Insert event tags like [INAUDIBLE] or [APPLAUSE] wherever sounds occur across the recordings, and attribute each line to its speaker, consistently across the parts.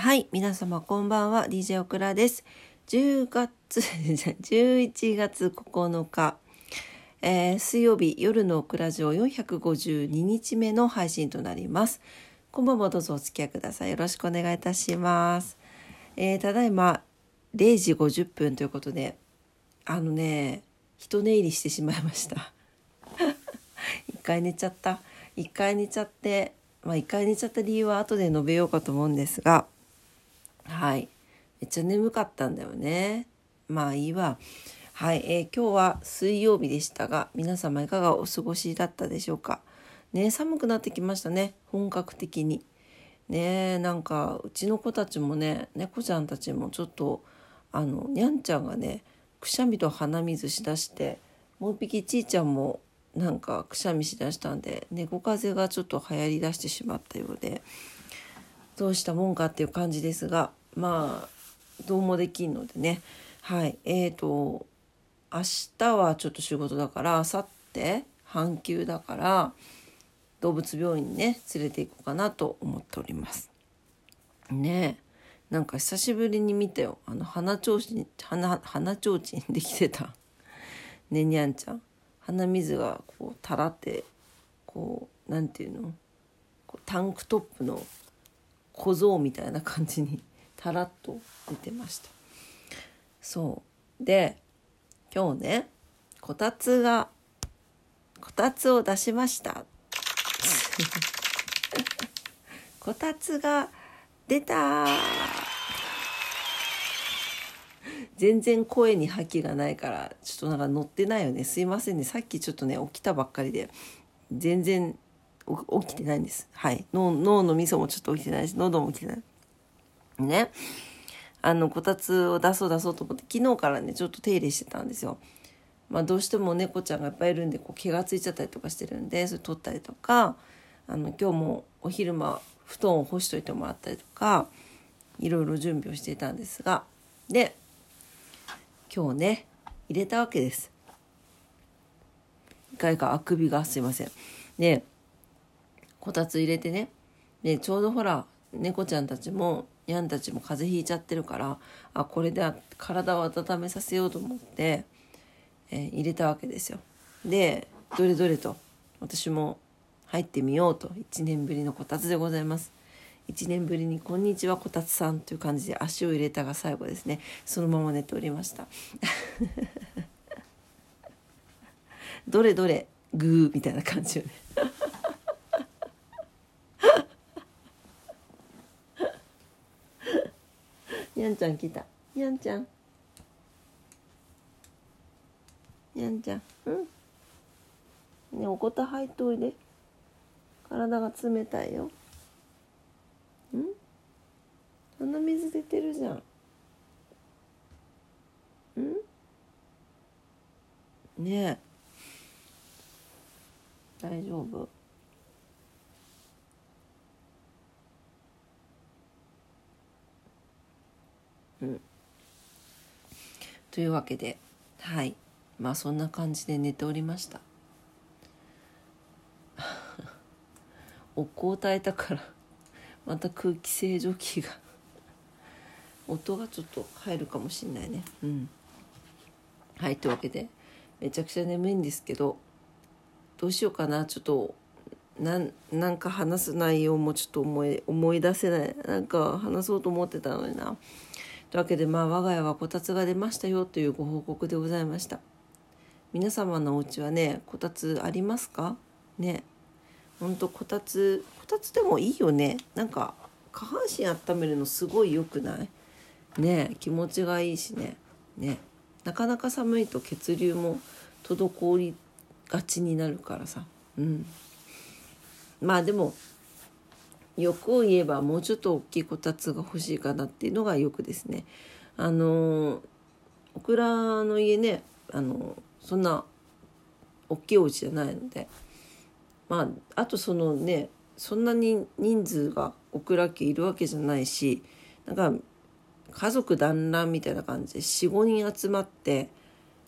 Speaker 1: はい、皆様こんばんは、DJ オクラです。10月、[LAUGHS] 11月9日、えー水曜日夜のオクラジオ452日目の配信となります。こんばんはどうぞお付き合いください。よろしくお願いいたします。えーただいま0時50分ということで、あのね、一寝入りしてしまいました。[LAUGHS] 一回寝ちゃった。一回寝ちゃって、まあ一回寝ちゃった理由は後で述べようかと思うんですが、はい。めっちゃ眠かったんだよね。まあいいわ。はい、えー今日は水曜日でしたが、皆様いかがお過ごしだったでしょうか？ね、寒くなってきましたね。本格的に。ねなんかうちの子たちもね、猫ちゃんたちもちょっとあのにゃんちゃんがね、くしゃみと鼻水しだして、もう一匹ちーちゃんもなんかくしゃみしだしたんで、猫風邪がちょっと流行りだしてしまったようで。どうしたもんかっていう感じですがまあどうもできんのでね。はい。えーと明日はちょっと仕事だから明後日半休だから動物病院にね連れて行こうかなと思っております。ねえ。なんか久しぶりに見たよ。あの鼻ちょうちん鼻鼻ちょうちんできてた。ねにゃんちゃん。鼻水がこう垂らってこうなんていうの？タンクトップの小僧みたいな感じにたらっと出てました。そう。で今日ねこたつがこたつを出しました。[LAUGHS] こたつが出た。全然声に覇気がないからちょっとなんか乗ってないよね。すいませんね。さっきちょっとね起きたばっかりで全然起きてないんです。はい。脳脳の味噌もちょっと起きてないし喉も起きてない。ね。あのこたつを出そう出そうと思って昨日からねちょっと手入れしてたんですよ。まあどうしても猫ちゃんがいっぱいいるんでこう毛がついちゃったりとかしてるんでそれ取ったりとかあの今日もお昼間布団を干しといてもらったりとかいろいろ準備をしていたんですがで今日ね入れたわけです。一回かあくびがすいません。でこたつ入れてねでちょうどほら猫ちゃんたちもニャンたちも風邪ひいちゃってるからあこれで体を温めさせようと思って、えー入れたわけですよ。でどれどれと私も入ってみようと1年ぶりのこたつでございます。1年ぶりに「こんにちはこたつさん」という感じで足を入れたが最後ですね。そのまま寝ておりました。[LAUGHS] どれどれグーみたいな感じよねにゃんちゃん来た。にゃんちゃん。にゃんちゃん。うん？ねおこた入っといで。体が冷たいよ。うん？鼻水出てるじゃん。うん？ねえ。大丈夫？うん。というわけではい。まあそんな感じで寝ておりました。[LAUGHS] お香を焚いたからまた空気清浄機が音がちょっと入るかもしんないね。うん。はいというわけでめちゃくちゃ眠いんですけどどうしようかな。ちょっとななんか話す内容もちょっと思い思い出せない。なんか話そうと思ってたのにな。というわけでまあ我が家はこたつが出ましたよというご報告でございました。皆様のお家はねこたつありますか？ね。ほんとこたつこたつでもいいよね。なんか下半身温めるのすごい良くない？ね。気持ちがいいしね。ね。なかなか寒いと血流も滞りがちになるからさ。うん。まあでも欲を言えばもうちょっと大きいこたつが欲しいかなっていうのが欲ですね。あのオクラの家ねあのそんな大きいお家じゃないので。まああとそのねそんなに人数がオクラ家いるわけじゃないしなんか家族団らんみたいな感じで45人集まって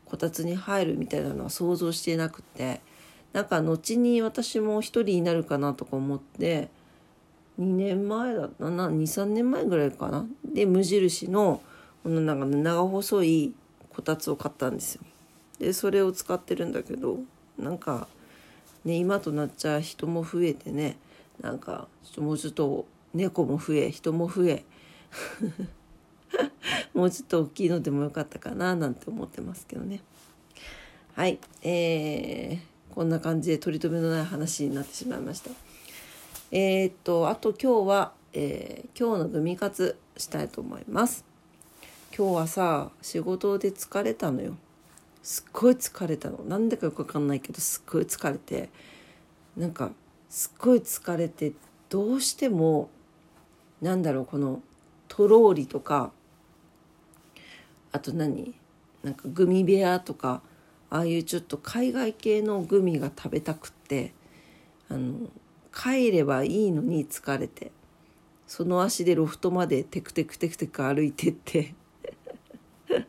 Speaker 1: こたつに入るみたいなのは想像してなくてなんか後に私も一人になるかなとか思って2年前だったな23年前ぐらいかな。で無印のこのなんか長細いこたつを買ったんですよ。でそれを使ってるんだけどなんかね今となっちゃ人も増えてねなんかもうちょっと猫も増え人も増え [LAUGHS] もうちょっと大きいのでもよかったかななんて思ってますけどね。はいえー、こんな感じで取り留めのない話になってしまいました。えー、っとあと今日は、えー、今日のグミ活したいと思います。今日はさ仕事で疲れたのよ。すっごい疲れたの。なんでかよくわかんないけどすっごい疲れて。なんかすっごい疲れてどうしてもなんだろうこのとろーりとかあと何？なんかグミベアとかああいうちょっと海外系のグミが食べたくってあの帰ればいいのに疲れて。その足でロフトまでテクテクテクテク歩いてって。[LAUGHS]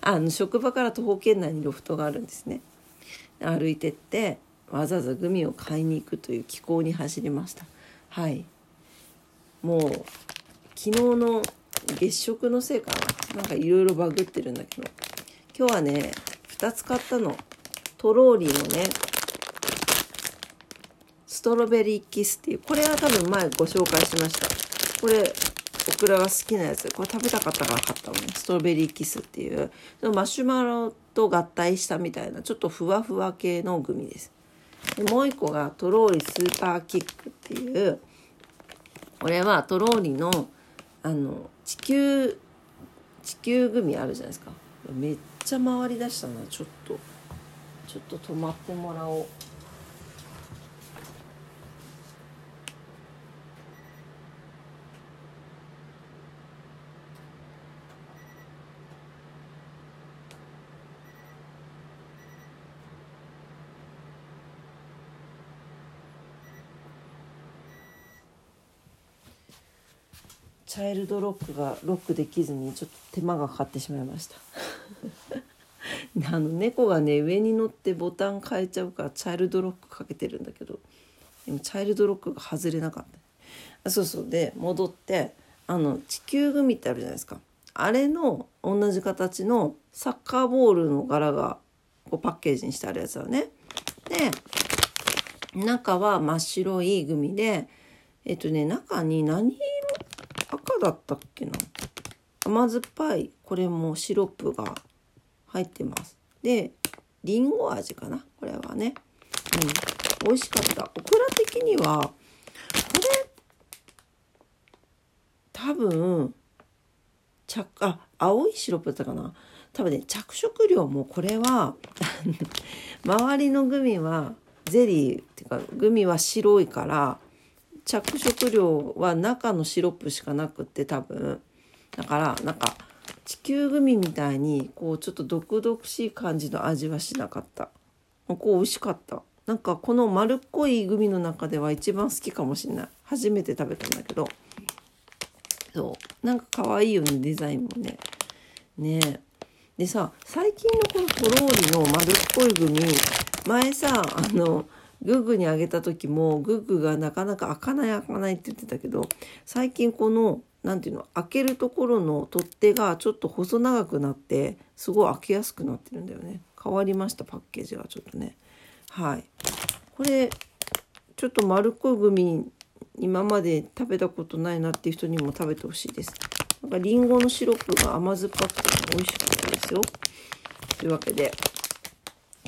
Speaker 1: あの職場から徒歩圏内にロフトがあるんですね。歩いてってわざわざグミを買いに行くという気候に走りました。はい。もう昨日の月食のせいかな。なんかいろいろバグってるんだけど。今日はね2つ買ったの。トローリーのねストロベリーキスっていうこれは多分前ご紹介しました。これオクラが好きなやつ。これ食べたかったから買ったのね。ストロベリーキスっていう。マシュマロと合体したみたいなちょっとふわふわ系のグミです。でもう一個がトローリスーパーキックっていう。これはトローリのあの地球地球グミあるじゃないですか。めっちゃ回りだしたなちょっと。ちょっと止まってもらおうチャイルドロックがロックできずにちょっと手間がかかってしまいました。[LAUGHS] あの猫がね上に乗ってボタン変えちゃうからチャイルドロックかけてるんだけどでもチャイルドロックが外れなかった。そうそう。で戻ってあの地球グミってあるじゃないですか。あれの同じ形のサッカーボールの柄がこうパッケージにしてあるやつだね。で中は真っ白いグミでえっとね中に何色だったっけな？甘酸っぱいこれもシロップが入ってます。でりんご味かな？これはね。うん。美味しかった。オクラ的にはこれ多分着あ青いシロップだったかな？多分ね着色料もこれは周りのグミはゼリーっていうかグミは白いから着色料は中のシロップしかなくって多分。だからなんか地球グミみたいにこうちょっと毒々しい感じの味はしなかった。こう美味しかった。なんかこの丸っこいグミの中では一番好きかもしれない。初めて食べたんだけど。そう。なんか可愛いよねデザインもね。ね。えでさ最近のこのとろーりの丸っこいグミ前さあのグッグにあげた時もグッグがなかなか開かない開かないって言ってたけど最近この何て言うの開けるところの取っ手がちょっと細長くなってすごい開けやすくなってるんだよね。変わりましたパッケージがちょっとね。はい。これちょっと丸っこいグミ今まで食べたことないなっていう人にも食べてほしいです。なんかリンゴのシロップが甘酸っぱくて美味しかったですよ。というわけで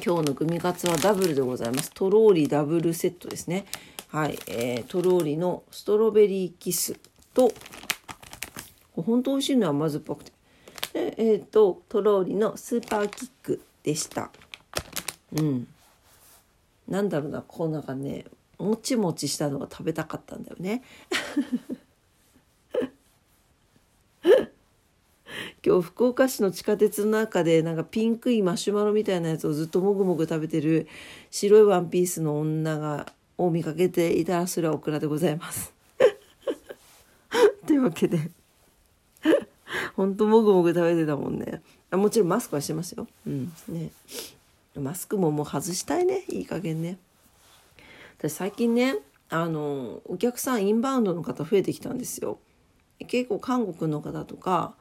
Speaker 1: 今日のグミカツはダブルでございます。とろーりダブルセットですね。はい。えー、とろーりのストロベリーキスと、本当美味しいのは甘酸っぱくて。で、えっ、ー、と、とろーりのスーパーキックでした。うん。なんだろうな、こうなんかね、もちもちしたのが食べたかったんだよね。今日福岡市の地下鉄の中でなんかピンクいマシュマロみたいなやつをずっともぐもぐ食べてる白いワンピースの女がを見かけていたらそれはオクラでございます。[LAUGHS] というわけで [LAUGHS] ほんともぐもぐ食べてたもんねあもちろんマスクはしてますよ。うんねマスクももう外したいねいい加減ね。私最近ねあのお客さんインバウンドの方増えてきたんですよ。結構韓国の方とか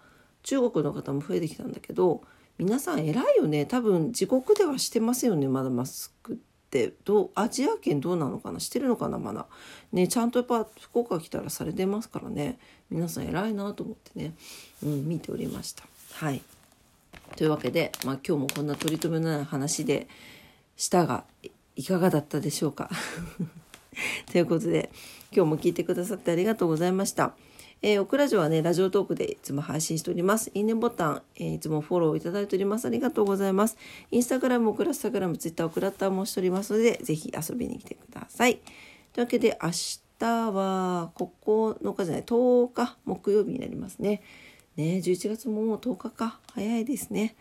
Speaker 1: 中国の方も増えてきたんだけど皆さん偉いよね。多分自国ではしてませんよね。まだマスクって。どうアジア圏どうなのかな？してるのかな？まだ。ねちゃんとやっぱ福岡来たらされてますからね。皆さん偉いなと思ってね、うん、見ておりました。はい。というわけで、まあ、今日もこんな取り留めのない話でしたがいかがだったでしょうか？[LAUGHS] ということで今日も聞いてくださってありがとうございました。えー、オクラジオはね、ラジオトークでいつも配信しております。いいねボタン、えー、いつもフォローいただいております。ありがとうございます。インスタグラム、オクラスタグラム、ツイッター、オクラッターもしておりますので、ぜひ遊びに来てください。というわけで、明日は9日じゃない、10日木曜日になりますね。ね、11月ももう10日か。早いですね。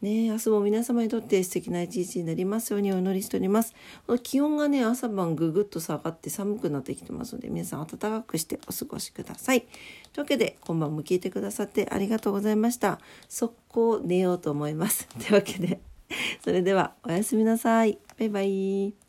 Speaker 1: ね、明日も皆様にとって素敵な一日になりますようにお祈りしております。気温がね、朝晩ぐぐっと下がって寒くなってきてますので、皆さん暖かくしてお過ごしください。というわけで、今晩も聞いてくださってありがとうございました。速攻寝ようと思います。[LAUGHS] というわけで、それではおやすみなさい。バイバイ。